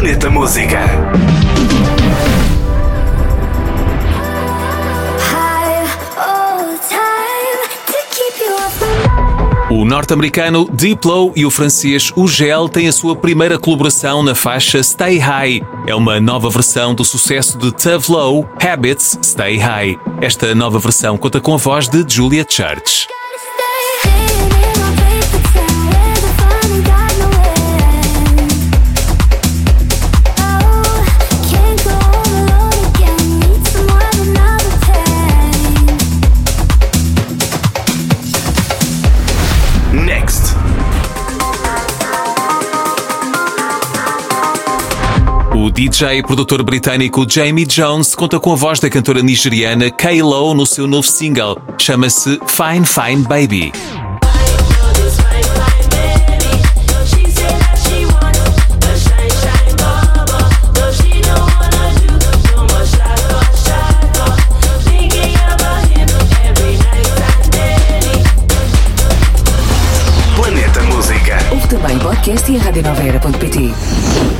Planeta Música. O norte-americano Diplo e o francês Ugel têm a sua primeira colaboração na faixa Stay High. É uma nova versão do sucesso de Tove Habits Stay High. Esta nova versão conta com a voz de Julia Church. O DJ e produtor britânico Jamie Jones conta com a voz da cantora nigeriana K-Lo no seu novo single. Chama-se Fine Fine Baby. Também podcast e radionoveira.pt.